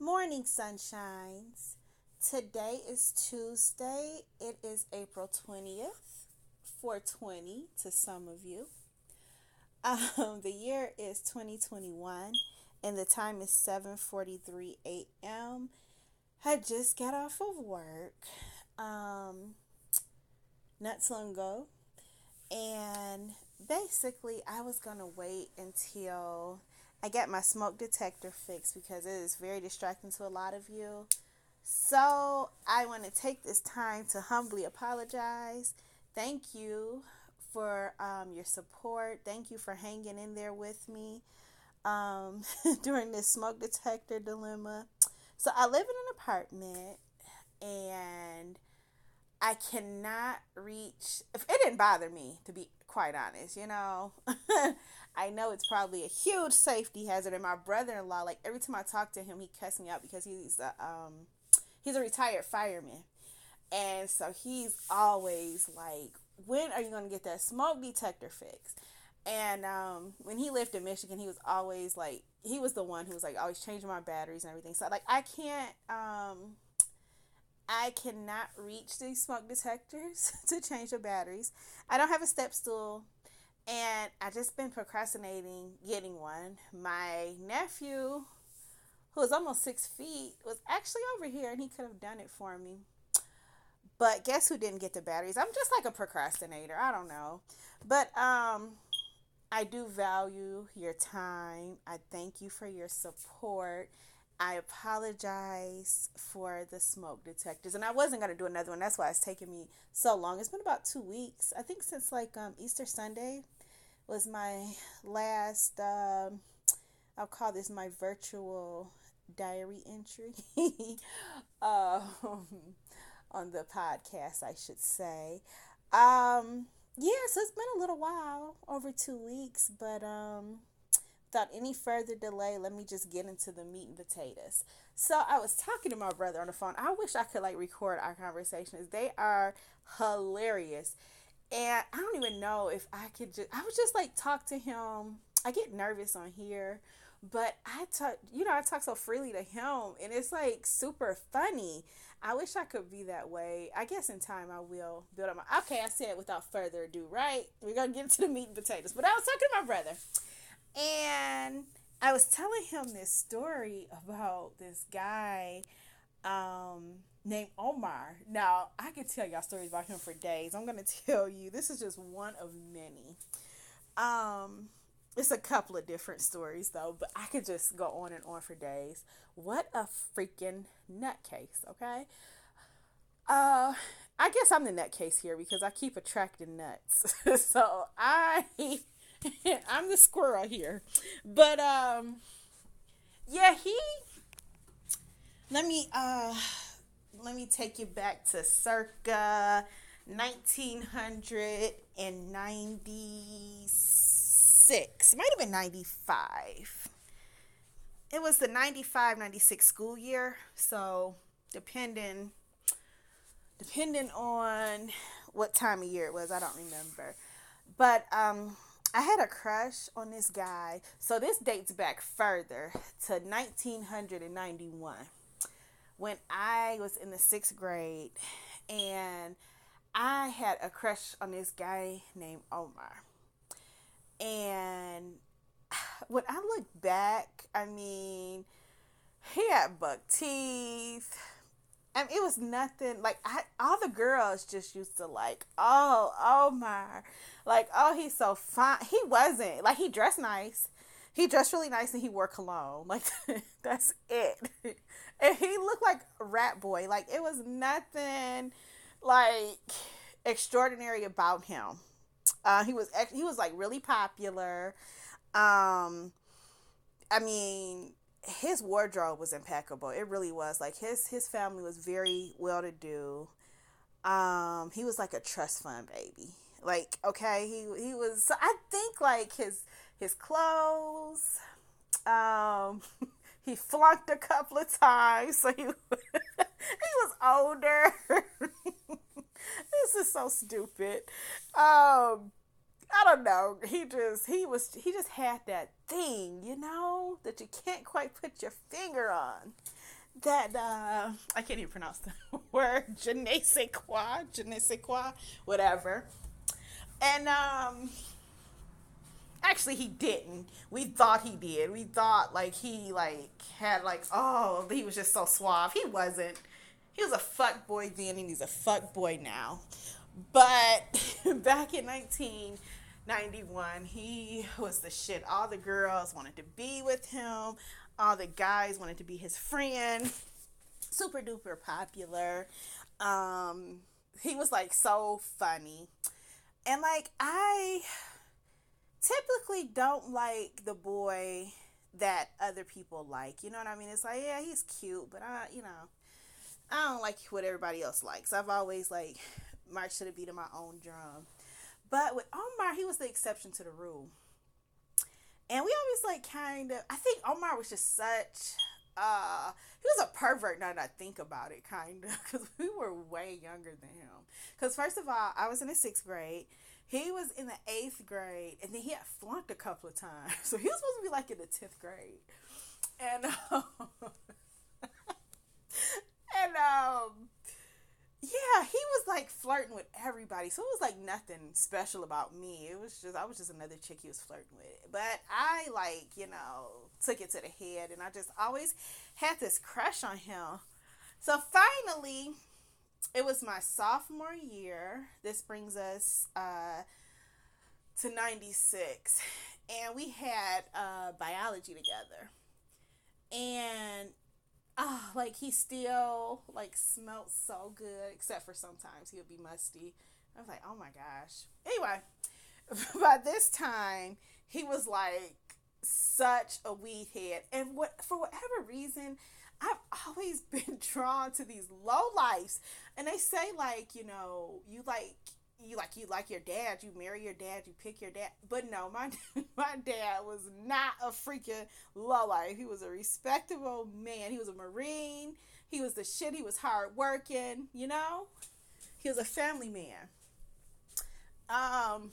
Morning, sunshines. Today is Tuesday. It is April 20th, 420 to some of you. Um, the year is 2021 and the time is 7:43 a.m. I just got off of work um, not so long ago, and basically I was gonna wait until I get my smoke detector fixed because it is very distracting to a lot of you. So I want to take this time to humbly apologize. Thank you for um, your support. Thank you for hanging in there with me um, during this smoke detector dilemma. So I live in an apartment and I cannot reach. If it didn't bother me, to be quite honest, you know. I know it's probably a huge safety hazard. And my brother-in-law, like every time I talk to him, he cuss me out because he's a um, he's a retired fireman, and so he's always like, "When are you gonna get that smoke detector fixed?" And um, when he lived in Michigan, he was always like, he was the one who was like always changing my batteries and everything. So like, I can't um I cannot reach these smoke detectors to change the batteries. I don't have a step stool and I just been procrastinating getting one. My nephew, who is almost six feet, was actually over here and he could have done it for me. But guess who didn't get the batteries? I'm just like a procrastinator. I don't know. But um I do value your time. I thank you for your support. I apologize for the smoke detectors, and I wasn't gonna do another one. That's why it's taking me so long. It's been about two weeks, I think, since like um, Easter Sunday was my last. Um, I'll call this my virtual diary entry um, on the podcast, I should say. Um, yeah, so it's been a little while, over two weeks, but um, without any further delay, let me just get into the meat and potatoes. So I was talking to my brother on the phone. I wish I could like record our conversations. They are hilarious. And I don't even know if I could just I would just like talk to him. I get nervous on here, but I talk you know, I talk so freely to him and it's like super funny. I wish I could be that way. I guess in time I will build up my okay, I said without further ado, right? We're gonna get into the meat and potatoes. But I was talking to my brother and I was telling him this story about this guy um, named Omar. Now, I could tell y'all stories about him for days. I'm going to tell you, this is just one of many. Um, it's a couple of different stories though, but I could just go on and on for days. What a freaking nutcase, okay? Uh, I guess I'm the nutcase here because I keep attracting nuts. so I I'm the squirrel here. But um yeah, he let me uh let me take you back to circa 1996. It might have been 95. It was the 95 96 school year, so depending depending on what time of year it was, I don't remember. But um I had a crush on this guy. So this dates back further to 1991 when I was in the sixth grade and I had a crush on this guy named Omar. And when I look back, I mean, he had buck teeth. I mean, it was nothing like I, all the girls just used to like, oh, Omar like, oh, he's so fine. He wasn't. Like, he dressed nice. He dressed really nice and he wore cologne. Like, that's it. And he looked like rat boy. Like, it was nothing, like, extraordinary about him. Uh, he was he was like really popular. Um, I mean, his wardrobe was impeccable. It really was. Like his his family was very well to do. Um, he was like a trust fund baby. Like, okay, he he was. I think like his his clothes. Um, he flunked a couple of times, so he he was older. this is so stupid. Um, I don't know. He just he was he just had that thing, you know, that you can't quite put your finger on. that uh, I can't even pronounce the word je ne sais quoi, je ne sais quoi, whatever. And um, actually, he didn't. We thought he did. We thought like he like had like oh he was just so suave. He wasn't. He was a fuck boy then, and he's a fuck boy now. But back in 1991, he was the shit. All the girls wanted to be with him all the guys wanted to be his friend. Super duper popular. Um, he was like so funny. And like I typically don't like the boy that other people like. You know what I mean? It's like, yeah, he's cute, but I, you know, I don't like what everybody else likes. I've always like marched to the beat of my own drum. But with Omar, he was the exception to the rule and we always like kind of i think omar was just such uh he was a pervert now that i think about it kind of because we were way younger than him because first of all i was in the sixth grade he was in the eighth grade and then he had flunked a couple of times so he was supposed to be like in the 10th grade and um, and um yeah, he was like flirting with everybody. So it was like nothing special about me. It was just I was just another chick he was flirting with. But I like, you know, took it to the head and I just always had this crush on him. So finally, it was my sophomore year. This brings us uh to 96 and we had uh biology together. And oh, like he still like smelled so good, except for sometimes he would be musty. I was like, oh my gosh. Anyway, by this time he was like such a weed head, and what for whatever reason. I've always been drawn to these low lives. And they say like, you know, you like you like you like your dad, you marry your dad, you pick your dad. But no, my my dad was not a freaking lowlife. He was a respectable man. He was a marine. He was the shit. He was hard working. You know, he was a family man. Um,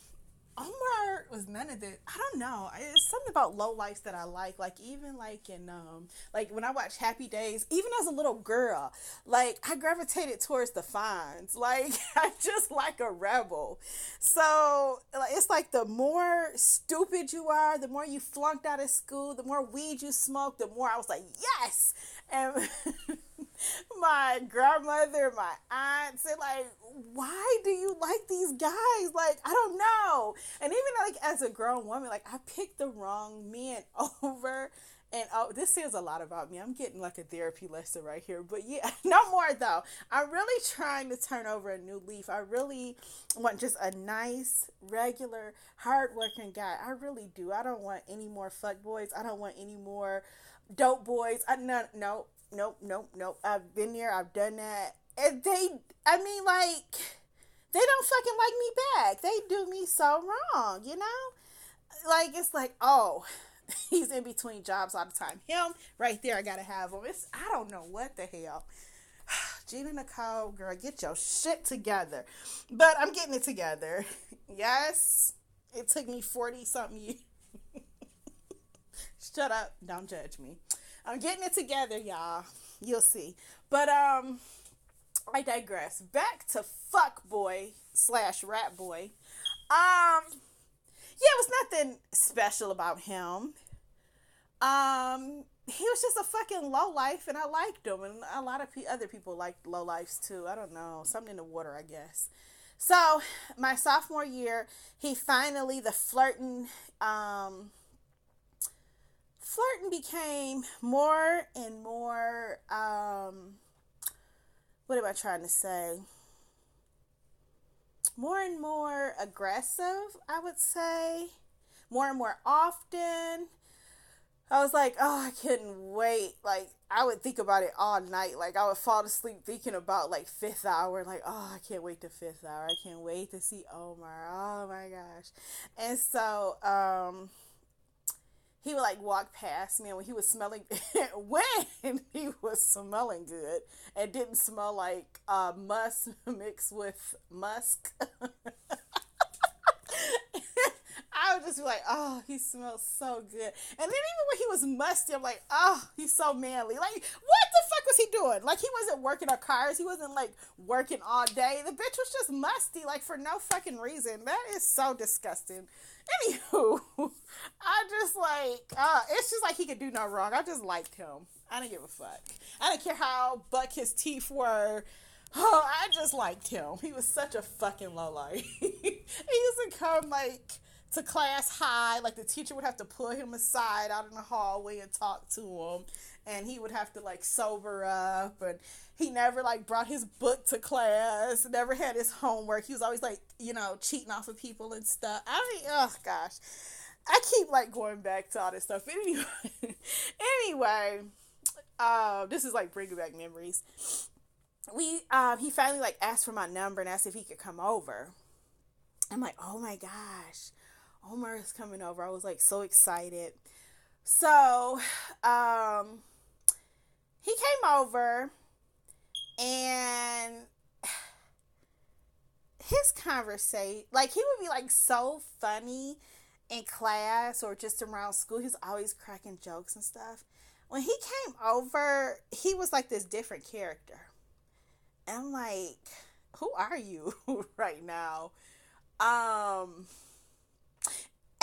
Omar was none of this. I don't know. It's something about low lights that I like. Like even like in um like when I watch Happy Days, even as a little girl, like I gravitated towards the Fonz. Like I just like a rebel. So it's like the more stupid you are, the more you flunked out of school, the more weed you smoked, the more I was like yes. And my grandmother, my aunt said like, why do you like these guys? Like, I don't know. And even like as a grown woman, like I picked the wrong men over. And oh, this says a lot about me. I'm getting like a therapy lesson right here. But yeah, no more though. I'm really trying to turn over a new leaf. I really want just a nice, regular, hardworking guy. I really do. I don't want any more fuck boys. I don't want any more dope boys. I no no nope, nope, nope. I've been there. I've done that. And they, I mean, like, they don't fucking like me back. They do me so wrong, you know? Like, it's like, oh, he's in between jobs all the time. Him, right there, I gotta have him. It's, I don't know what the hell. Gina Nicole, girl, get your shit together. But I'm getting it together. Yes, it took me 40 something years. Shut up. Don't judge me. I'm getting it together, y'all. You'll see. But um, I digress. Back to fuck boy slash rat boy. Um, yeah, it was nothing special about him. Um, he was just a fucking low life, and I liked him, and a lot of other people liked low lives too. I don't know, something in the water, I guess. So, my sophomore year, he finally the flirting um flirting became more and more um what am I trying to say? More and more aggressive, I would say. More and more often. I was like, oh, I couldn't wait. Like, I would think about it all night. Like, I would fall asleep thinking about, like, fifth hour. Like, oh, I can't wait to fifth hour. I can't wait to see Omar. Oh, my gosh. And so, um, he would like walk past me and when he was smelling when he was smelling good and didn't smell like uh, musk mixed with musk I would just be like, oh, he smells so good. And then even when he was musty, I'm like, oh, he's so manly. Like, what the fuck was he doing? Like he wasn't working on cars. He wasn't like working all day. The bitch was just musty, like for no fucking reason. That is so disgusting. Anywho, I just like uh it's just like he could do no wrong. I just liked him. I didn't give a fuck. I didn't care how buck his teeth were. Oh, I just liked him. He was such a fucking lowlight. he used to come like to class high. Like the teacher would have to pull him aside out in the hallway and talk to him. And he would have to like sober up. And he never like brought his book to class, never had his homework. He was always like, you know, cheating off of people and stuff. I mean, oh gosh. I keep like going back to all this stuff. Anyway, anyway, uh, this is like bringing back memories. We, um, he finally like asked for my number and asked if he could come over. I'm like, oh my gosh, Omar is coming over. I was like so excited. So, um, he came over and his conversation, like he would be like so funny in class or just around school. He's always cracking jokes and stuff. When he came over, he was like this different character. And I'm like, who are you right now? Um,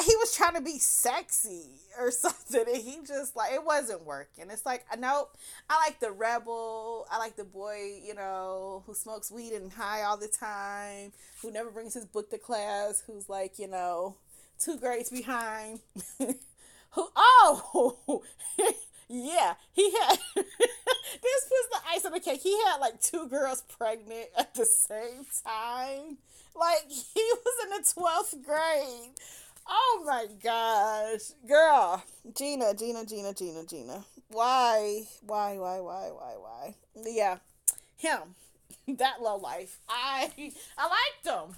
he was trying to be sexy or something and he just like it wasn't working. It's like uh, nope i like the rebel i like the boy you know who smokes weed and high all the time who never brings his book to class who's like you know two grades behind. Who oh yeah he had this was the ice on the cake. He had like two girls pregnant at the same time. Like he was in the 12th grade Oh my gosh. Girl. Gina, Gina, Gina, Gina, Gina. Why? Why, why, why, why, why? Yeah. Him. that low life. I I liked him.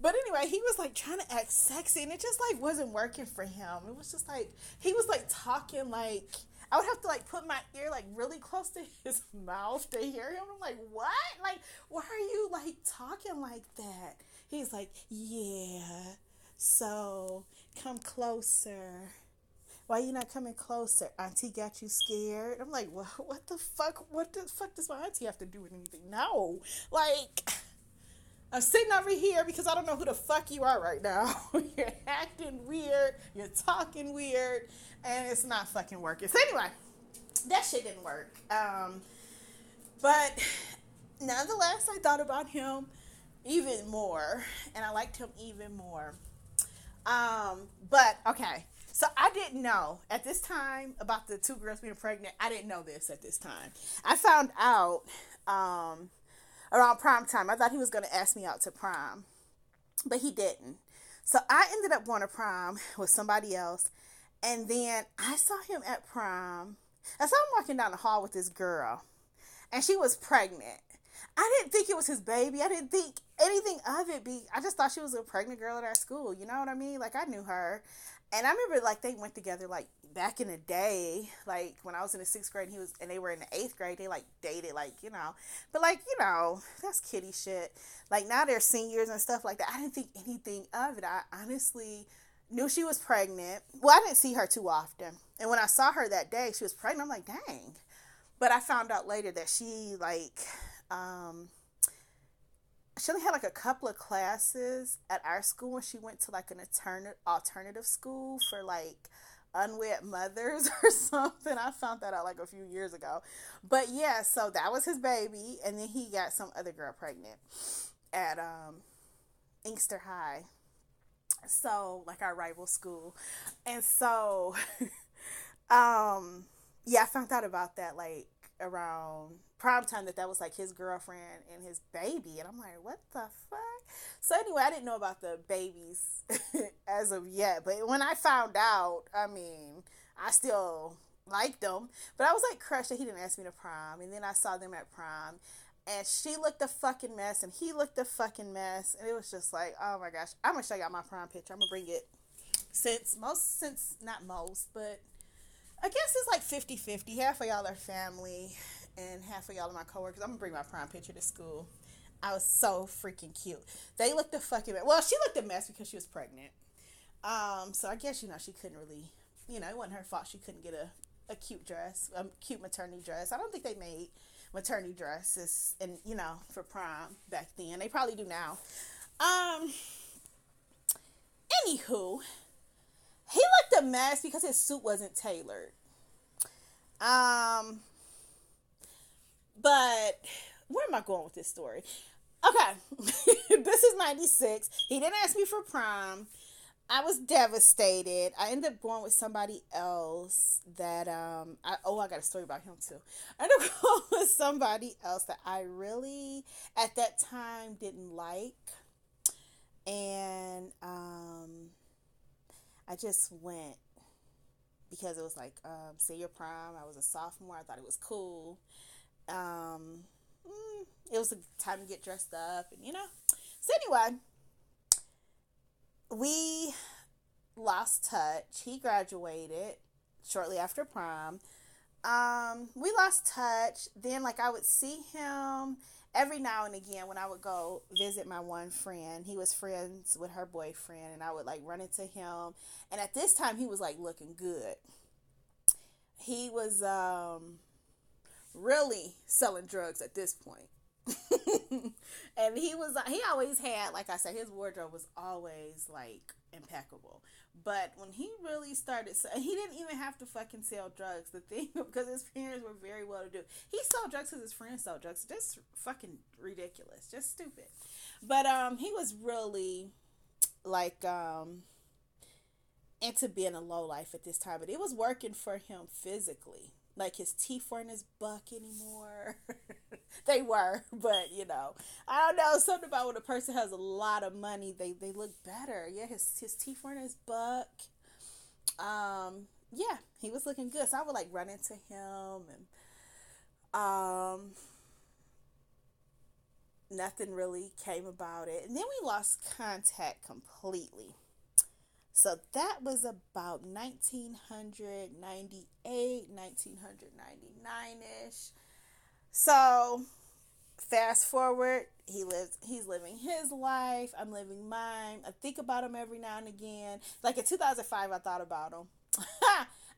But anyway, he was like trying to act sexy and it just like wasn't working for him. It was just like he was like talking like I would have to like put my ear like really close to his mouth to hear him. I'm like, what? Like, why are you like talking like that? He's like, yeah, so come closer. Why you not coming closer? Auntie got you scared. I'm like, well, what the fuck? What the fuck does my auntie have to do with anything? No, like. I'm sitting over here because I don't know who the fuck you are right now. you're acting weird, you're talking weird, and it's not fucking working. So anyway, that shit didn't work. Um, but nonetheless, I thought about him even more, and I liked him even more. Um, but okay. So I didn't know at this time about the two girls being pregnant. I didn't know this at this time. I found out um, around prom time. I thought he was going to ask me out to prom, but he didn't. So I ended up going to prom with somebody else, and then I saw him at prom. I saw him walking down the hall with this girl, and she was pregnant. I didn't think it was his baby. I didn't think anything of it. Be I just thought she was a pregnant girl at our school. You know what I mean? Like I knew her, and I remember like they went together like back in the day, like when I was in the sixth grade, he was, and they were in the eighth grade. They like dated, like you know, but like you know, that's kitty shit. Like now they're seniors and stuff like that. I didn't think anything of it. I honestly knew she was pregnant. Well, I didn't see her too often, and when I saw her that day, she was pregnant. I'm like, dang. But I found out later that she like um, she only had like a couple of classes at our school and she went to like an alternative alternative school for like unwed mothers or something. I found that out like a few years ago. But yeah, so that was his baby and then he got some other girl pregnant at um Inkster High. So like our rival school. And so um yeah, I found out about that like around prime time that that was like his girlfriend and his baby and i'm like what the fuck so anyway i didn't know about the babies as of yet but when i found out i mean i still liked them but i was like crushed that he didn't ask me to prom and then i saw them at prom and she looked a fucking mess and he looked a fucking mess and it was just like oh my gosh i'm gonna show y'all my prom picture i'm gonna bring it since most since not most but I guess it's like 50 50. Half of y'all are family, and half of y'all are my coworkers. I'm gonna bring my prime picture to school. I was so freaking cute. They looked a fucking mess. Well, she looked a mess because she was pregnant. Um, so I guess you know she couldn't really, you know, it wasn't her fault. She couldn't get a a cute dress, a cute maternity dress. I don't think they made maternity dresses and you know for prom back then. They probably do now. Um. Anywho, he looked a mess because his suit wasn't tailored. Um. But where am I going with this story? Okay, this is 96. He didn't ask me for prom. I was devastated. I ended up going with somebody else that um I oh I got a story about him too. I ended up going with somebody else that I really at that time didn't like. And um I just went because it was like um say your prom. I was a sophomore. I thought it was cool. Um mm, it was a time to get dressed up and you know. So anyway, we lost touch. He graduated shortly after prom. Um, we lost touch. Then, like, I would see him every now and again when I would go visit my one friend. He was friends with her boyfriend, and I would like run into him. And at this time, he was like looking good. He was um, really selling drugs at this point. and he was he always had like I said his wardrobe was always like impeccable. But when he really started, he didn't even have to fucking sell drugs. The thing because his parents were very well to do. He sold drugs because his friends sold drugs. Just fucking ridiculous, just stupid. But um, he was really like um into being a low life at this time, but it was working for him physically like his teeth weren't as buck anymore. they were, but you know, I don't know something about when a person has a lot of money, they they look better. Yeah, his his teeth weren't as buck. Um, yeah, he was looking good. So I would like run into him and um nothing really came about it. And then we lost contact completely. So that was about 1998, 1999 ish. So fast forward, he lives he's living his life, I'm living mine. I think about him every now and again. Like in 2005 I thought about him.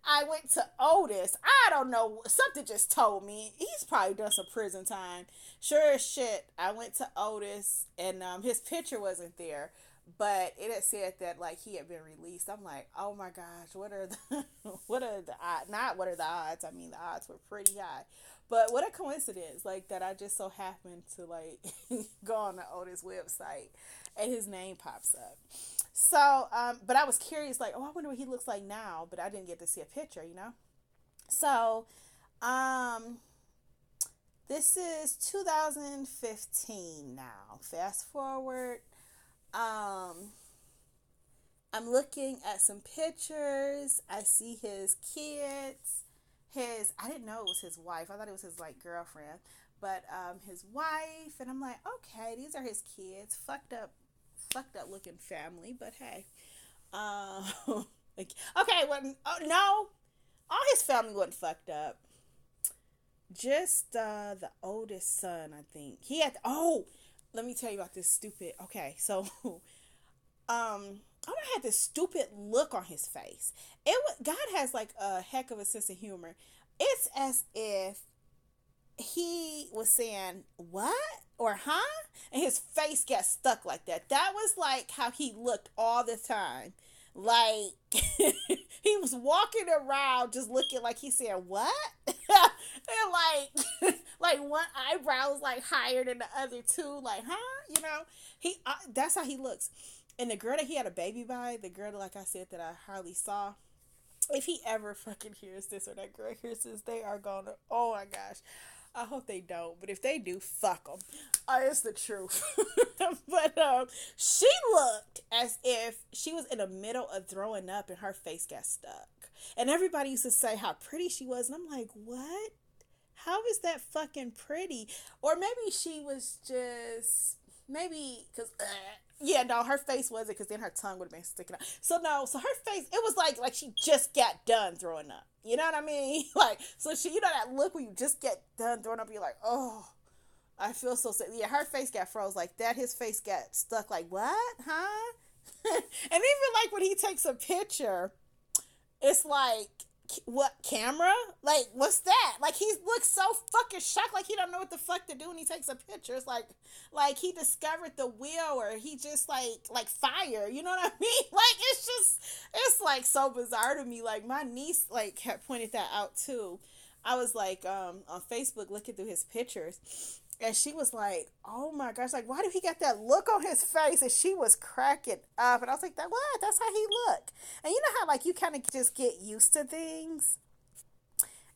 I went to Otis. I don't know. Something just told me he's probably done some prison time. Sure as shit. I went to Otis and um, his picture wasn't there but it had said that like he had been released. I'm like, oh my gosh, what are the what are the? Not what are the odds? I mean, the odds were pretty high, but what a coincidence! Like that, I just so happened to like go on the Otis website, and his name pops up. So, um, but I was curious, like, oh, I wonder what he looks like now, but I didn't get to see a picture, you know. So, um, this is 2015 now. Fast forward um, I'm looking at some pictures. I see his kids. His I didn't know it was his wife. I thought it was his like girlfriend, but um, his wife. And I'm like, okay, these are his kids. Fucked up, fucked up looking family. But hey, um, like, okay, well, oh no, all his family wasn't fucked up. Just uh, the oldest son, I think. He had oh let me tell you about this stupid. Okay, so um I had this stupid look on his face. It God has like a heck of a sense of humor. It's as if he was saying what or huh and his face got stuck like that that was like how he looked all the time like he was walking around just looking like he said what? And like like one eyebrow was like higher than the other two like huh? You know? He uh, that's how he looks. And the girl that he had a baby by the girl like i said that i hardly saw if he ever fucking hears this or that girl hears this they are gonna oh my gosh I hope they don't, but if they do, fuck them. Uh, it's the truth. but um, she looked as if she was in the middle of throwing up and her face got stuck. And everybody used to say how pretty she was, and I'm like, what? How is that fucking pretty? Or maybe she was just maybe because uh, yeah, no, her face wasn't because then her tongue would have been sticking out. So no, so her face it was like like she just got done throwing up. You know what I mean? Like so she you know that look when you just get done throwing up, you're like, oh, I feel so sick. Yeah, her face got froze like that. His face got stuck like what? Huh? and even like when he takes a picture, it's like what camera? Like, what's that? Like, he looks so fucking shocked, like he don't know what the fuck to do when he takes a picture. It's like, like he discovered the wheel, or he just like, like fire. You know what I mean? Like, it's just, it's like so bizarre to me. Like, my niece like had pointed that out too. I was like, um, on Facebook looking through his pictures, and she was like, "Oh my gosh! Like, why do he got that look on his face?" And she was cracking up, and I was like, "That what? That's how he looked." And you know how like you kind of just get used to things.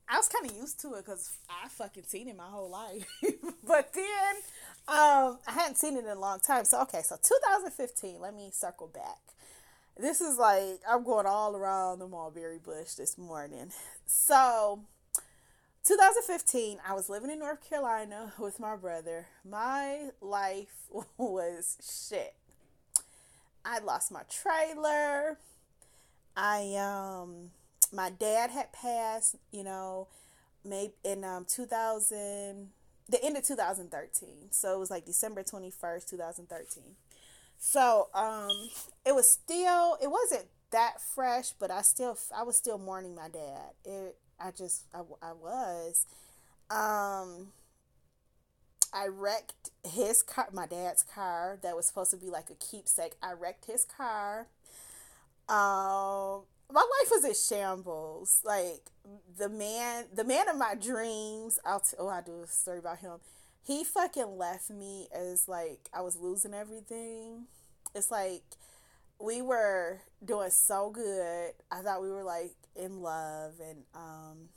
I was kind of used to it because I fucking seen it my whole life, but then um, I hadn't seen it in a long time. So okay, so 2015. Let me circle back. This is like I'm going all around the mulberry bush this morning. So 2015, I was living in North Carolina with my brother. My life was shit. I lost my trailer. I um my dad had passed, you know, maybe in um 2000 the end of 2013. So it was like December 21st, 2013. So um it was still it wasn't that fresh, but I still I was still mourning my dad. It I just I, I was um I wrecked his car my dad's car that was supposed to be like a keepsake. I wrecked his car. Um my life was in shambles. Like the man the man of my dreams, I'll t- oh I do a story about him. He fucking left me as like I was losing everything. It's like we were doing so good. I thought we were like in love and um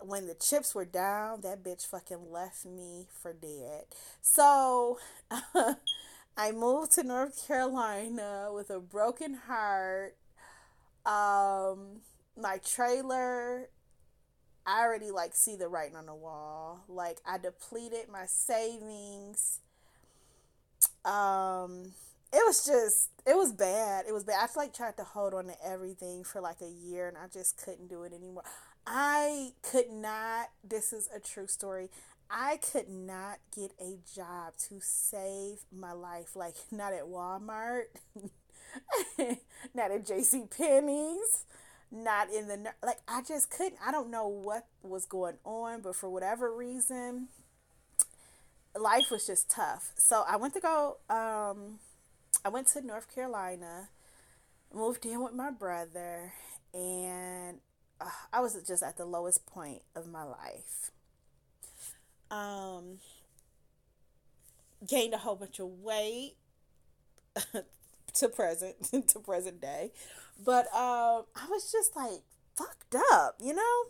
when the chips were down, that bitch fucking left me for dead. So I moved to North Carolina with a broken heart. Um my trailer I already like see the writing on the wall. Like I depleted my savings. Um it was just it was bad. It was bad. I like tried to hold on to everything for like a year and I just couldn't do it anymore. I could not this is a true story. I could not get a job to save my life. Like not at Walmart, not at JC Penney's, not in the like I just couldn't. I don't know what was going on, but for whatever reason, life was just tough. So I went to go um I went to North Carolina, moved in with my brother, and uh, I was just at the lowest point of my life. Um, gained a whole bunch of weight to present to present day, but um, I was just like fucked up, you know.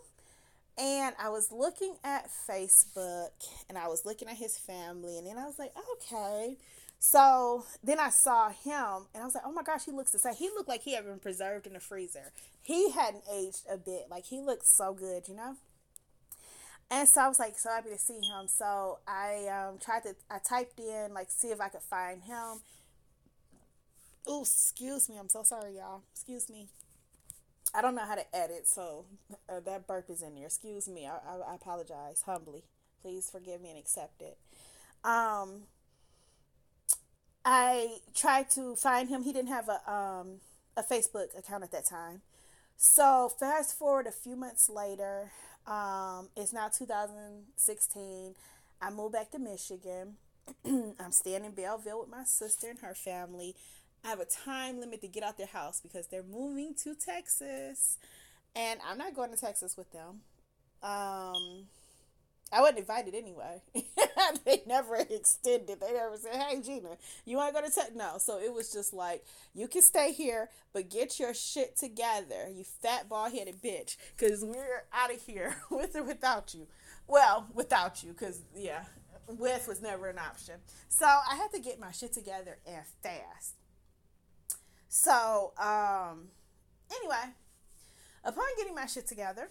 And I was looking at Facebook, and I was looking at his family, and then I was like, okay, so then I saw him and I was like, oh my gosh, he looks the same. He looked like he had been preserved in the freezer. He hadn't aged a bit. Like he looked so good, you know? And so I was like so happy to see him. So I um, tried to, I typed in like see if I could find him. Oh, excuse me. I'm so sorry, y'all. Excuse me. I don't know how to edit, so uh, that burp is in there. Excuse me. I, I, I apologize humbly. Please forgive me and accept it. Um, I tried to find him. He didn't have a um, a Facebook account at that time. So fast forward a few months later, um, it's now 2016. I moved back to Michigan. I'm staying in Belleville with my sister and her family. I have a time limit to get out their house because they're moving to Texas, and I'm not going to Texas with them. Um, I wasn't invited anyway. they never extended. They never said, "Hey, Gina, you want to go to tech?" No. So it was just like, you can stay here, but get your shit together, you fat bald headed bitch, because we're out of here with or without you. Well, without you, because yeah, with was never an option. So I had to get my shit together and fast. So um, anyway, upon getting my shit together.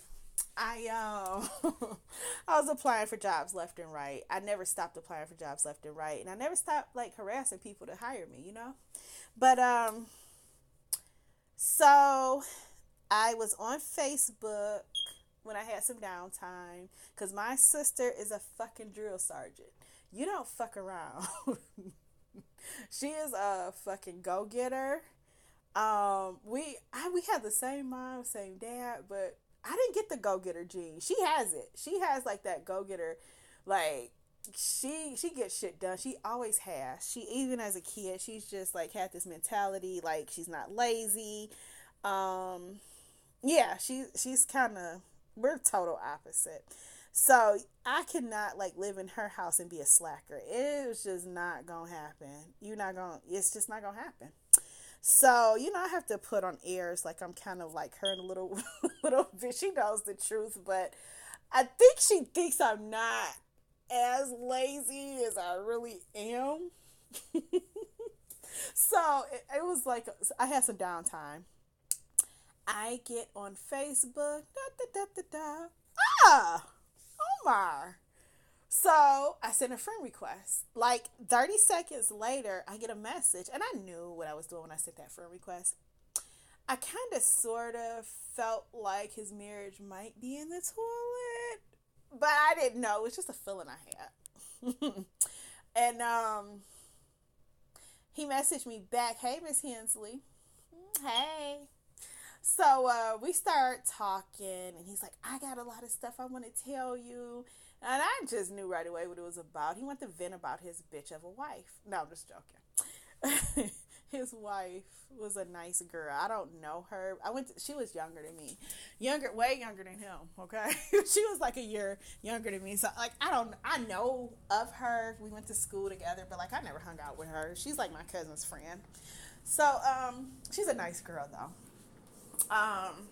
I um I was applying for jobs left and right. I never stopped applying for jobs left and right, and I never stopped like harassing people to hire me, you know. But um, so I was on Facebook when I had some downtime because my sister is a fucking drill sergeant. You don't fuck around. she is a fucking go getter. Um, we I, we have the same mom, same dad, but I didn't get the go getter gene. She has it. She has like that go getter, like she she gets shit done. She always has. She even as a kid, she's just like had this mentality like she's not lazy. Um, yeah, she she's kind of we're total opposite. So I cannot like live in her house and be a slacker. It's just not gonna happen. You're not gonna. It's just not gonna happen. So you know, I have to put on airs like I'm kind of like her in a little little bit. She knows the truth, but I think she thinks I'm not as lazy as I really am. so it, it was like I had some downtime. I get on Facebook. Da, da, da, da, Ah, Omar. So I sent a friend request. Like 30 seconds later, I get a message, and I knew what I was doing when I sent that friend request. I kind of sort of felt like his marriage might be in the toilet, but I didn't know. It was just a feeling I had. and um, he messaged me back, "Hey, Miss Hensley, hey." So uh, we start talking, and he's like, "I got a lot of stuff I want to tell you." And I just knew right away what it was about. He went to vent about his bitch of a wife. No, I'm just joking. his wife was a nice girl. I don't know her. I went. To, she was younger than me, younger, way younger than him. Okay, she was like a year younger than me. So like, I don't. I know of her. We went to school together, but like, I never hung out with her. She's like my cousin's friend. So um, she's a nice girl though. Um,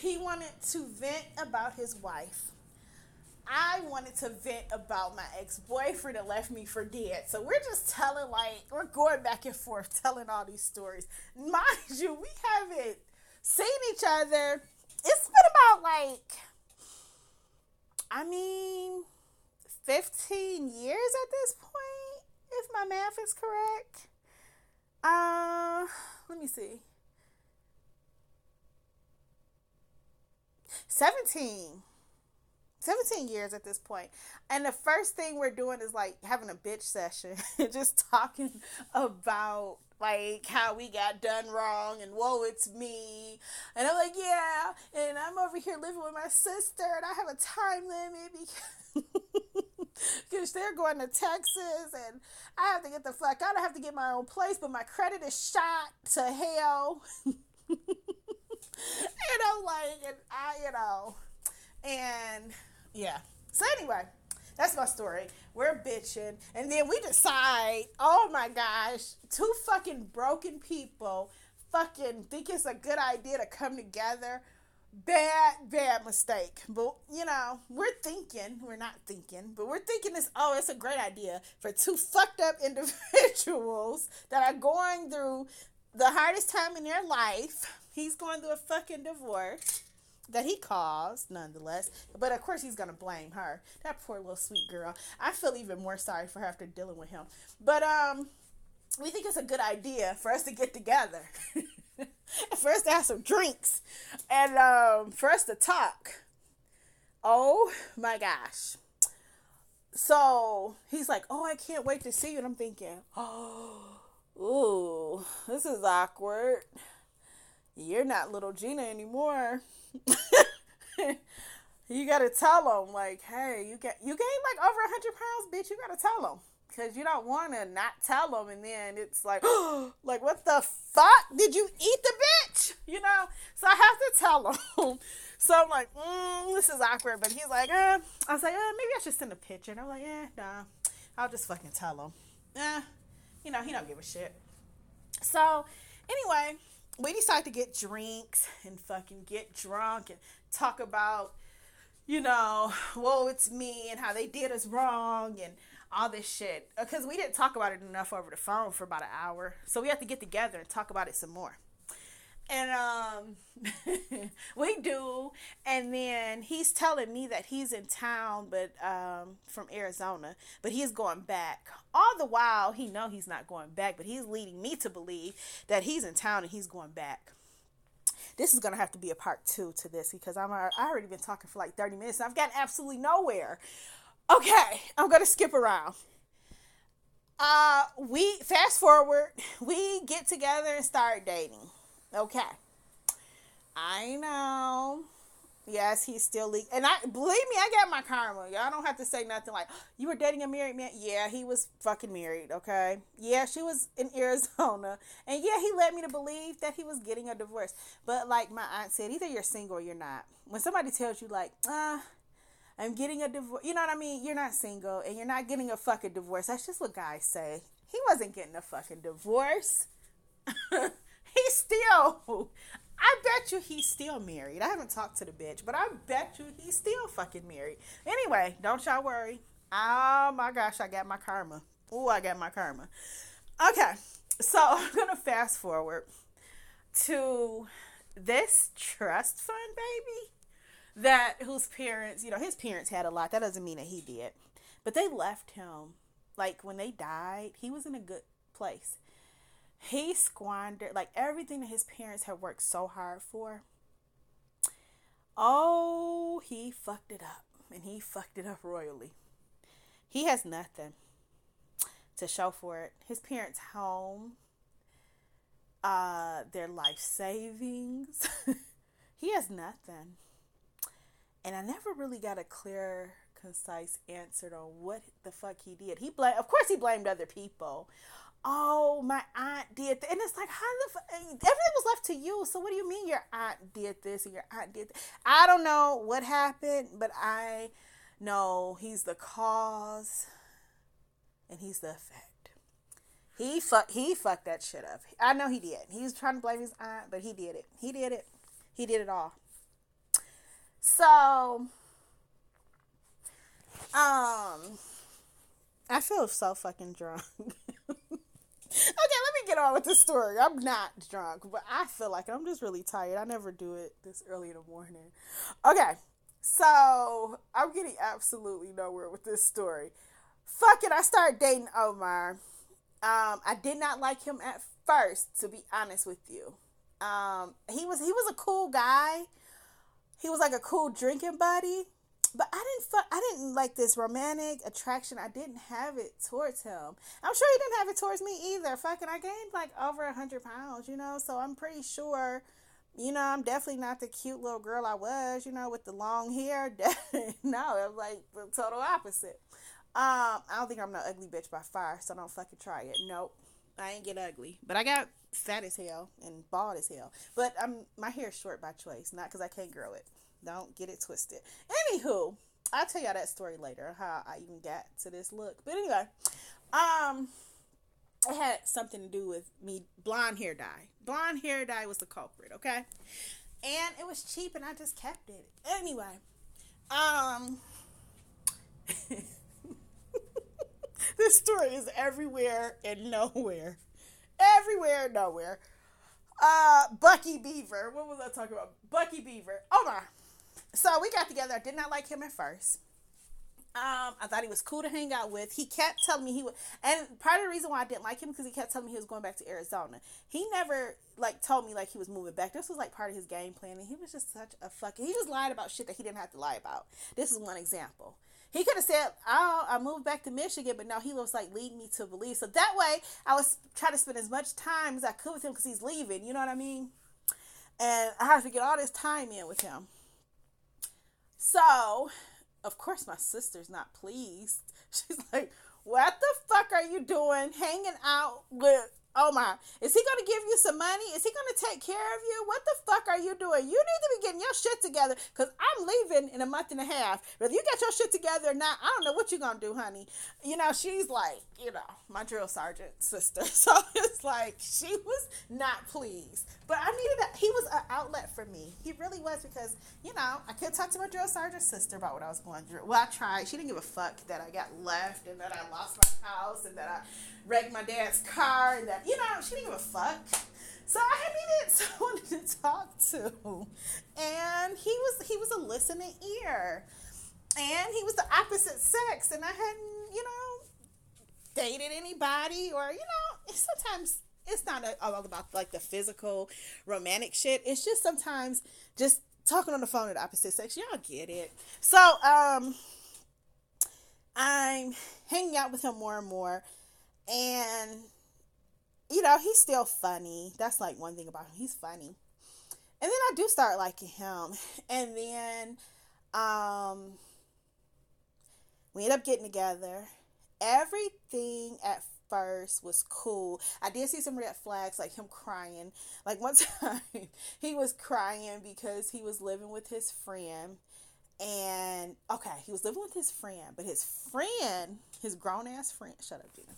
he wanted to vent about his wife. I wanted to vent about my ex boyfriend that left me for dead. So we're just telling, like, we're going back and forth telling all these stories. Mind you, we haven't seen each other. It's been about, like, I mean, 15 years at this point, if my math is correct. Uh, let me see. 17. 17 years at this point. And the first thing we're doing is like having a bitch session, just talking about like how we got done wrong and whoa, it's me. And I'm like, yeah. And I'm over here living with my sister and I have a time limit because they're going to Texas and I have to get the fuck out. I have to get my own place, but my credit is shot to hell. and I'm like, and I, you know, and yeah. So anyway, that's my story. We're bitching, and then we decide, oh my gosh, two fucking broken people fucking think it's a good idea to come together. Bad, bad mistake. But you know, we're thinking, we're not thinking, but we're thinking this, oh, it's a great idea for two fucked up individuals that are going through the hardest time in their life He's going through a fucking divorce that he caused, nonetheless. But of course, he's gonna blame her. That poor little sweet girl. I feel even more sorry for her after dealing with him. But um, we think it's a good idea for us to get together, for us to have some drinks, and um, for us to talk. Oh my gosh. So he's like, "Oh, I can't wait to see you." And I'm thinking, "Oh, ooh, this is awkward." You're not little Gina anymore. you gotta tell them like, hey, you get you gained like over hundred pounds, bitch. You gotta tell them because you don't want to not tell them, and then it's like, like what the fuck did you eat the bitch? You know. So I have to tell them. so I'm like, mm, this is awkward. But he's like, eh. I was like, eh, maybe I should send a picture. And I'm like, eh, nah. I'll just fucking tell him. Eh, you know, he don't give a shit. So anyway, we decide to get drinks and fucking get drunk and talk about, you know, whoa, it's me and how they did us wrong and all this shit. Because we didn't talk about it enough over the phone for about an hour. So we have to get together and talk about it some more. And um, we do. And then he's telling me that he's in town, but um, from Arizona, but he's going back. All the while, he know he's not going back, but he's leading me to believe that he's in town and he's going back. This is gonna have to be a part two to this because I'm I already been talking for like 30 minutes and I've gotten absolutely nowhere. Okay, I'm gonna skip around. uh, we fast forward, we get together and start dating. Okay. I know. Yes, he's still legal. And I believe me, I got my karma. Y'all don't have to say nothing like you were dating a married man. Yeah, he was fucking married. Okay. Yeah, she was in Arizona, and yeah, he led me to believe that he was getting a divorce. But like my aunt said, either you're single or you're not. When somebody tells you like. Uh, I'm getting a divorce. You know what I mean? You're not single and you're not getting a fucking divorce. That's just what guys say. He wasn't getting a fucking divorce. he's still I bet you he's still married. I haven't talked to the bitch, but I bet you he's still fucking married. Anyway, don't y'all worry. Oh my gosh, I got my karma. Oh, I got my karma. Okay, so I'm gonna fast forward to this trust fund baby that whose parents, you know, his parents had a lot. That doesn't mean that he did, but they left him. Like when they died, he was in a good place he squandered like everything that his parents had worked so hard for. Oh, he fucked it up. And he fucked it up royally. He has nothing to show for it. His parents' home, uh, their life savings. he has nothing. And I never really got a clear, concise answer on what the fuck he did. He blamed, of course, he blamed other people oh, my aunt did, and it's like, how the f- everything was left to you. So what do you mean your aunt did this and your aunt did? Th-? I don't know what happened, but I know he's the cause, and he's the effect. He fuck he fucked that shit up. I know he did. He was trying to blame his aunt, but he did it. He did it. He did it all. So, um, I feel so fucking drunk. okay, let me get on with the story. I'm not drunk, but I feel like I'm just really tired. I never do it this early in the morning. Okay, so I'm getting absolutely nowhere with this story. Fuck it, I started dating Omar. Um, I did not like him at first, to be honest with you. Um, he was he was a cool guy. He was like a cool drinking buddy but I didn't fuck, I didn't like this romantic attraction. I didn't have it towards him. I'm sure he didn't have it towards me either. Fucking, I gained like over a hundred pounds, you know. So I'm pretty sure, you know, I'm definitely not the cute little girl I was, you know, with the long hair. no, it was like the total opposite. Um, I don't think I'm no ugly bitch by far, so don't fucking try it. Nope. I ain't get ugly, but I got fat as hell and bald as hell. But I'm my hair is short by choice, not because I can't grow it. Don't get it twisted. Anywho, I'll tell y'all that story later, how I even got to this look. But anyway, um, it had something to do with me blonde hair dye. Blonde hair dye was the culprit, okay? And it was cheap and I just kept it. Anyway, um this story is everywhere and nowhere. Everywhere and nowhere. Uh Bucky Beaver. What was I talking about? Bucky Beaver. Oh my so we got together. I did not like him at first. Um, I thought he was cool to hang out with. He kept telling me he would, and part of the reason why I didn't like him because he kept telling me he was going back to Arizona. He never like told me like he was moving back. This was like part of his game plan, and he was just such a fucking. He just lied about shit that he didn't have to lie about. This is one example. He could have said, "Oh, I moved back to Michigan," but no, he was like leading me to believe. So that way, I was trying to spend as much time as I could with him because he's leaving. You know what I mean? And I have to get all this time in with him. So, of course, my sister's not pleased. She's like, What the fuck are you doing hanging out with Oh my, is he gonna give you some money? Is he gonna take care of you? What the fuck are you doing? You need to be getting your shit together because I'm leaving in a month and a half. Whether you get your shit together or not, I don't know what you're gonna do, honey. You know, she's like, you know, my drill sergeant sister. So it's like she was not pleased. But I needed that. He was an outlet for me. He really was because, you know, I could talk to my drill sergeant sister about what I was going through. Well, I tried. She didn't give a fuck that I got left and that I lost my house and that I wrecked my dad's car and that you know she didn't give a fuck. So I needed someone to talk to, and he was he was a listening ear, and he was the opposite sex, and I hadn't you know dated anybody or you know sometimes it's not all about like the physical romantic shit. It's just sometimes just talking on the phone the opposite sex. Y'all get it. So um, I'm hanging out with him more and more And, you know, he's still funny. That's like one thing about him. He's funny. And then I do start liking him. And then um, we end up getting together. Everything at first was cool. I did see some red flags, like him crying. Like one time, he was crying because he was living with his friend. And okay, he was living with his friend, but his friend, his grown ass friend, shut up, Gina.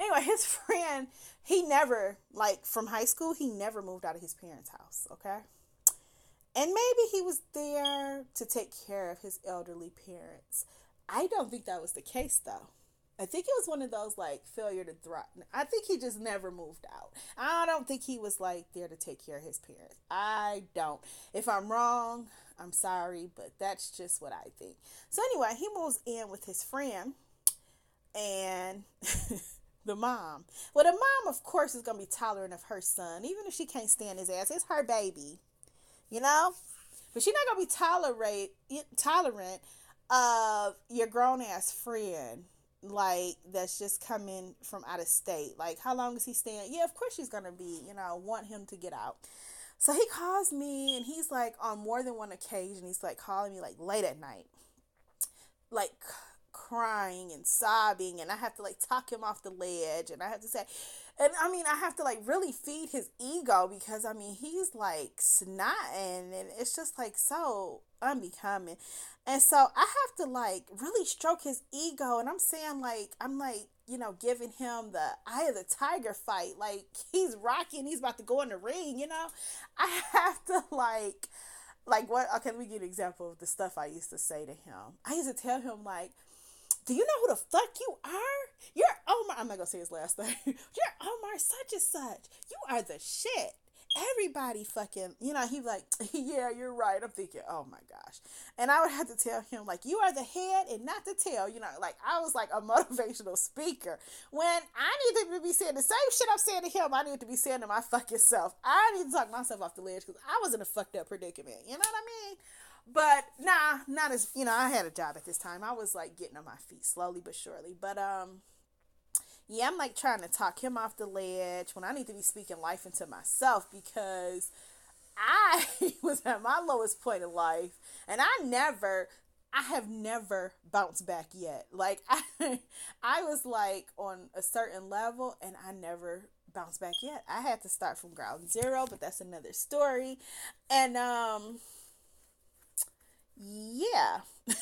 Anyway, his friend, he never, like from high school, he never moved out of his parents' house, okay? And maybe he was there to take care of his elderly parents. I don't think that was the case though. I think it was one of those like failure to thrive. I think he just never moved out. I don't think he was like there to take care of his parents. I don't. If I'm wrong, I'm sorry, but that's just what I think. So anyway, he moves in with his friend and the mom. Well, the mom, of course, is gonna be tolerant of her son, even if she can't stand his ass. It's her baby, you know. But she's not gonna be tolerate tolerant of your grown ass friend like that's just coming from out of state. Like, how long is he staying? Yeah, of course she's gonna be, you know, want him to get out. So he calls me and he's like on more than one occasion, he's like calling me like late at night. Like crying and sobbing and I have to like talk him off the ledge and I have to say and I mean I have to like really feed his ego because I mean he's like snotting and it's just like so unbecoming. And so I have to like really stroke his ego. And I'm saying, like, I'm like, you know, giving him the eye of the tiger fight. Like, he's rocking, he's about to go in the ring, you know? I have to like, like, what? Okay, let me give you an example of the stuff I used to say to him. I used to tell him, like, do you know who the fuck you are? You're Omar. I'm not gonna say his last name. You're Omar such and such. You are the shit everybody fucking, you know, he like, yeah, you're right. I'm thinking, oh my gosh. And I would have to tell him, like, you are the head and not the tail. You know, like I was like a motivational speaker. When I needed to be saying the same shit I'm saying to him, I need to be saying to my fucking self. I need to talk myself off the ledge because I was in a fucked up predicament. You know what I mean? But nah, not as, you know, I had a job at this time. I was like getting on my feet slowly but surely. But, um, yeah, I'm like trying to talk him off the ledge when I need to be speaking life into myself because I was at my lowest point in life and I never I have never bounced back yet. Like I I was like on a certain level and I never bounced back yet. I had to start from ground zero, but that's another story. And um yeah.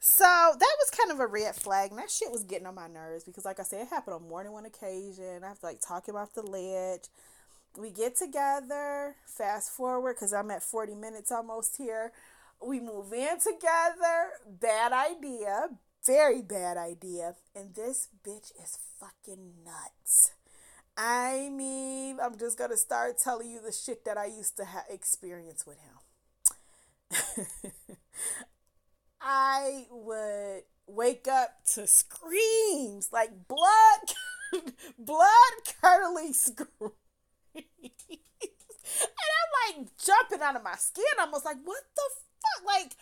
so that was kind of a red flag. And that shit was getting on my nerves because, like I said, it happened on more than one occasion. I have to like talk him off the ledge. We get together, fast forward because I'm at 40 minutes almost here. We move in together. Bad idea. Very bad idea. And this bitch is fucking nuts. I mean, I'm just to start telling you the shit that I used to have experience with him. I would wake up to screams like blood, blood curdling screams. and I'm like jumping out of my skin, I'm almost like, what the fuck? Like,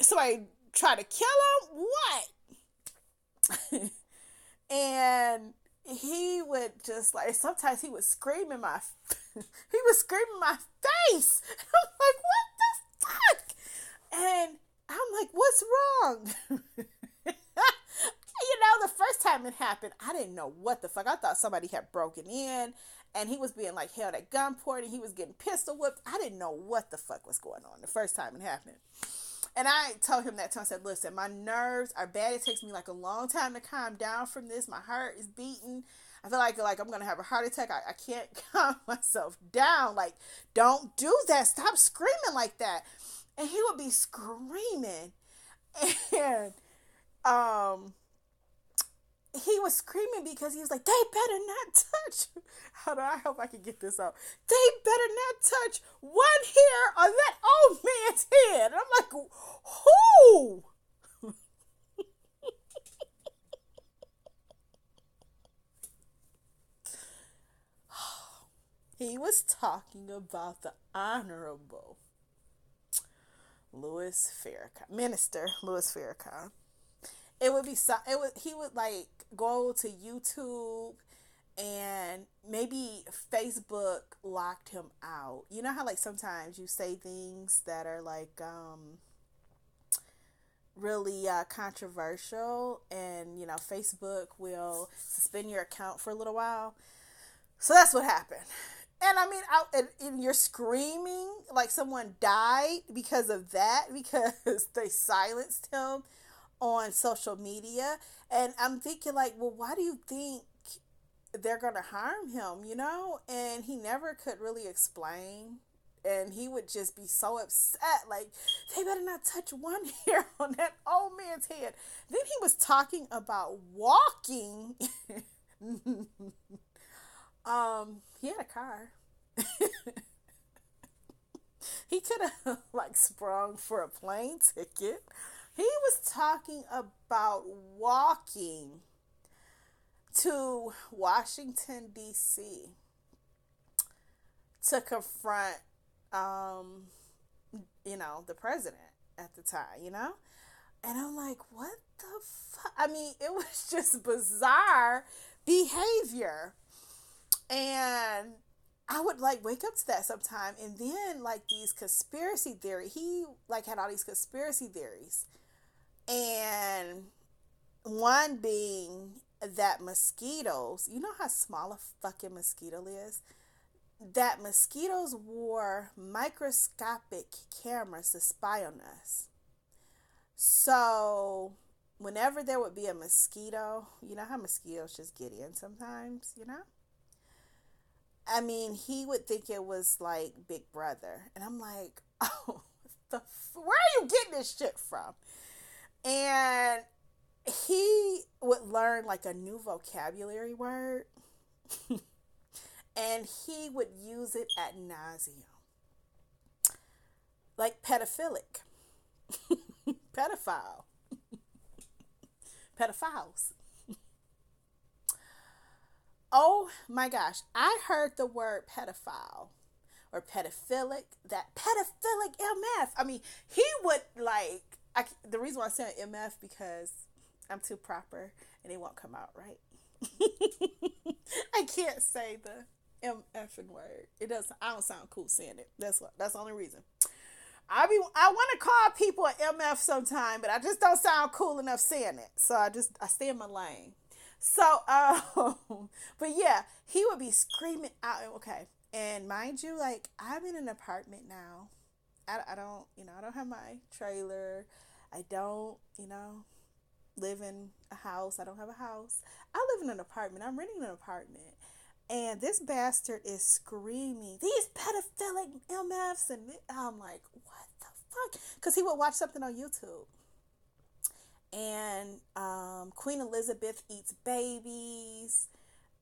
somebody try to kill him? What? and he would just like sometimes he would scream in my he would scream in my face. I'm like, what fuck? And I'm like, what's wrong? you know, the first time it happened, I didn't know what the fuck. I thought somebody had broken in and he was being like held at gunpoint and he was getting pistol whipped. I didn't know what the fuck was going on the first time it happened. And I told him that time, I said, listen, my nerves are bad. It takes me like a long time to calm down from this. My heart is beating. I feel like like I'm gonna have a heart attack. I, I can't calm myself down. Like, don't do that. Stop screaming like that. And he would be screaming. And um he was screaming because he was like, they better not touch. How do I hope I can get this out? They better not touch one hair on that old man's head. And I'm like, who? He was talking about the Honorable Louis Farrakhan, Minister Louis Farrakhan. it would be so it would he would like go to YouTube and maybe Facebook locked him out. You know how like sometimes you say things that are like um really uh, controversial and you know Facebook will suspend your account for a little while. So that's what happened. And I mean, out and, and, you're screaming like someone died because of that because they silenced him on social media. And I'm thinking like, well, why do you think they're gonna harm him? You know? And he never could really explain. And he would just be so upset, like they better not touch one hair on that old man's head. Then he was talking about walking. Um, he had a car. he could have like sprung for a plane ticket. He was talking about walking to Washington D.C. to confront um you know, the president at the time, you know? And I'm like, what the fuck? I mean, it was just bizarre behavior. And I would like wake up to that sometime and then like these conspiracy theory he like had all these conspiracy theories. And one being that mosquitoes you know how small a fucking mosquito is? That mosquitoes wore microscopic cameras to spy on us. So whenever there would be a mosquito you know how mosquitoes just get in sometimes you know I mean, he would think it was like Big Brother. And I'm like, oh, the where are you getting this shit from? And he would learn like a new vocabulary word. and he would use it ad nauseam. Like pedophilic. Pedophile. Pedophiles. Oh my gosh, I heard the word pedophile or pedophilic, that pedophilic MF. I mean, he would like, I, the reason why I said MF because I'm too proper and it won't come out right. I can't say the MF word. It doesn't, I don't sound cool saying it. That's what, that's the only reason. I be I want to call people an MF sometime, but I just don't sound cool enough saying it. So I just I stay in my lane. So, um, but yeah, he would be screaming out. Okay, and mind you, like I'm in an apartment now. I, I don't, you know, I don't have my trailer. I don't, you know, live in a house. I don't have a house. I live in an apartment. I'm renting an apartment. And this bastard is screaming, these pedophilic MFs. And I'm like, what the fuck? Because he would watch something on YouTube and um, Queen Elizabeth eats babies,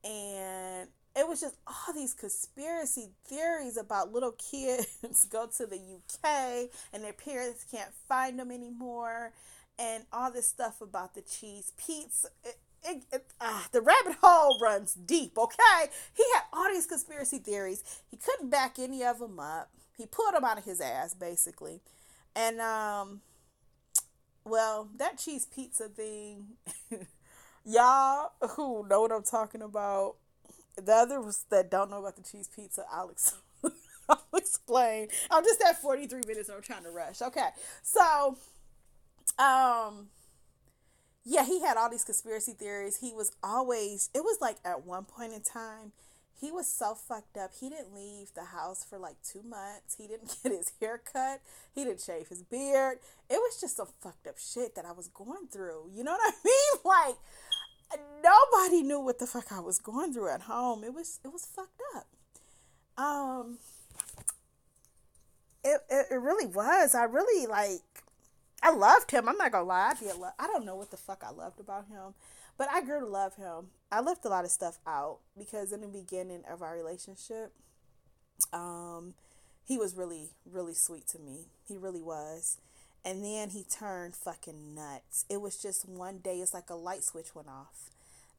and it was just all these conspiracy theories about little kids go to the UK and their parents can't find them anymore, and all this stuff about the cheese pizza. It, it, it, uh, the rabbit hole runs deep, okay? He had all these conspiracy theories. He couldn't back any of them up. He pulled them out of his ass, basically. And um, well, that cheese pizza thing, y'all who know what I'm talking about, the others that don't know about the cheese pizza, I'll, ex- I'll explain. I'm just at 43 minutes. and I'm trying to rush. Okay, so, um, yeah, he had all these conspiracy theories. He was always. It was like at one point in time he was so fucked up. He didn't leave the house for like two months. He didn't get his hair cut. He didn't shave his beard. It was just some fucked up shit that I was going through. You know what I mean? Like nobody knew what the fuck I was going through at home. It was it was fucked up. Um it, it, it really was. I really like I loved him. I'm not gonna lie. I did love I don't know what the fuck I loved about him. But I grew to love him. I left a lot of stuff out because in the beginning of our relationship, um, he was really, really sweet to me. He really was. And then he turned fucking nuts. It was just one day, it's like a light switch went off.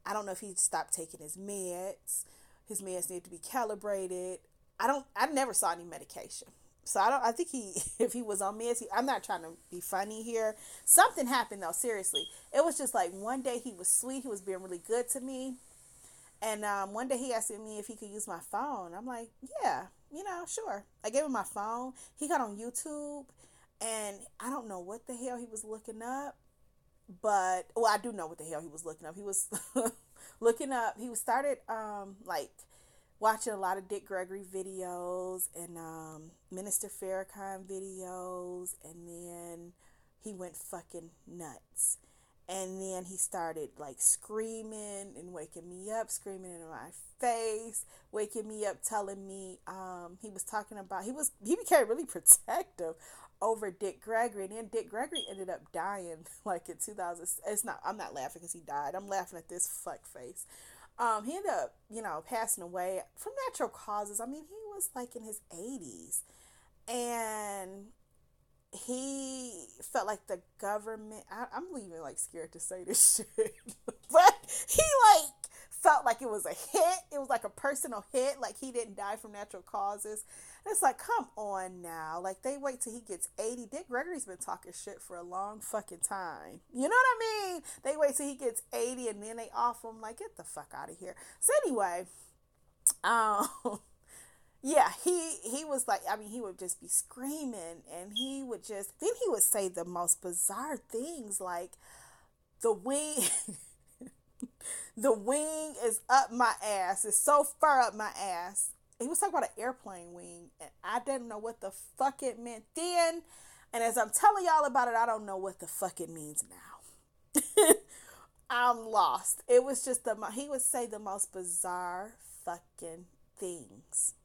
I don't know if he stopped taking his meds. His meds need to be calibrated. I don't I never saw any medication. So I don't. I think he, if he was on meds, he, I'm not trying to be funny here. Something happened though. Seriously, it was just like one day he was sweet. He was being really good to me, and um, one day he asked me if he could use my phone. I'm like, yeah, you know, sure. I gave him my phone. He got on YouTube, and I don't know what the hell he was looking up, but well, I do know what the hell he was looking up. He was looking up. He was started um like watching a lot of Dick Gregory videos and um, Minister Farrakhan videos, and then he went fucking nuts. And then he started like screaming and waking me up, screaming in my face, waking me up, telling me um, he was talking about he was he became really protective over Dick Gregory, and then Dick Gregory ended up dying like in 2000. It's not I'm not laughing because he died. I'm laughing at this fuck face. Um, he ended up, you know, passing away from natural causes. I mean, he was like in his 80s. And he felt like the government, I, am even like scared to say this shit, but he like felt like it was a hit. It was like a personal hit. Like he didn't die from natural causes. It's like, come on now. Like they wait till he gets 80. Dick Gregory's been talking shit for a long fucking time. You know what I mean? They wait till he gets 80 and then they offer him like, get the fuck out of here. So anyway, um yeah, he he was like I mean he would just be screaming and he would just then he would say the most bizarre things like the wing the wing is up my ass. It's so far up my ass he was talking about an airplane wing, and I didn't know what the fuck it meant then. And as I'm telling y'all about it, I don't know what the fuck it means now. I'm lost. It was just the he would say the most bizarre fucking things.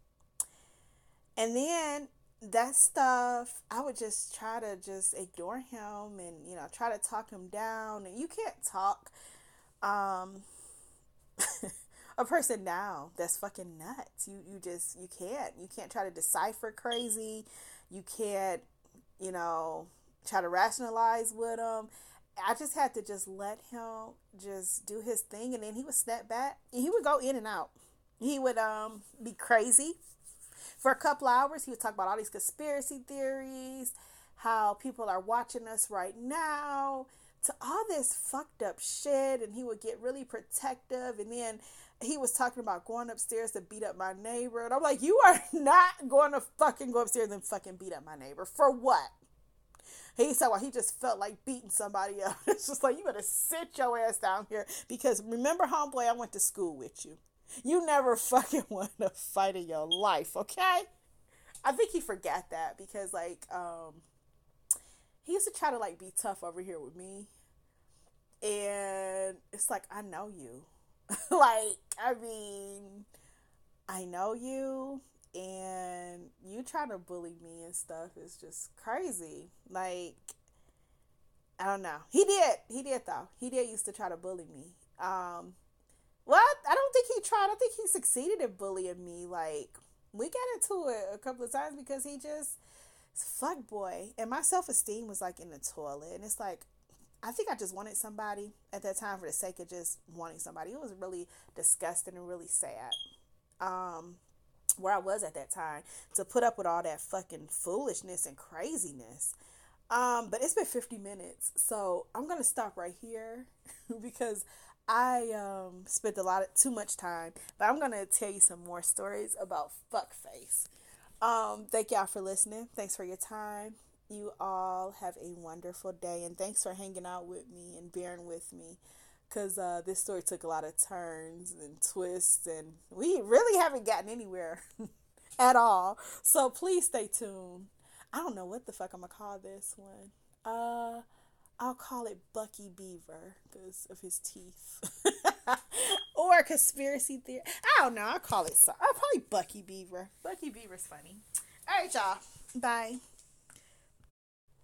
And then that stuff, I would just try to just ignore him and you know try to talk him down. And you can't talk. Um, a person now that's fucking nuts. You you just you can't you can't try to decipher crazy. You can't you know try to rationalize with him. I just had to just let him just do his thing, and then he would snap back. He would go in and out. He would um be crazy for a couple hours. He would talk about all these conspiracy theories, how people are watching us right now, to all this fucked up shit, and he would get really protective, and then he was talking about going upstairs to beat up my neighbor. And I'm like, you are not going to fucking go upstairs and fucking beat up my neighbor. For what? He said, well, he just felt like beating somebody up. It's just like, you better sit your ass down here. Because remember, homeboy, I went to school with you. You never fucking want to fight in your life, okay? I think he forgot that because, like, um, he used to try to, like, be tough over here with me. And it's like, I know you like, I mean, I know you and you trying to bully me and stuff is just crazy. Like, I don't know. He did. He did though. He did used to try to bully me. Um, well, I don't think he tried. I think he succeeded in bullying me. Like, we got into it a couple of times because he just fuck boy, and my self esteem was like in the toilet, and it's like I think I just wanted somebody at that time for the sake of just wanting somebody. It was really disgusting and really sad. Um, where I was at that time to put up with all that fucking foolishness and craziness. Um, but it's been 50 minutes, so I'm gonna stop right here because I um spent a lot of too much time. But I'm gonna tell you some more stories about fuckface. Um, thank y'all for listening. Thanks for your time you all have a wonderful day and thanks for hanging out with me and bearing with me because uh, this story took a lot of turns and twists and we really haven't gotten anywhere at all so please stay tuned i don't know what the fuck i'm gonna call this one uh i'll call it bucky beaver because of his teeth. Or conspiracy theory i don't know i'll call it so i'll probably bucky beaver. Bucky beaver's funny. All right y'all. Bye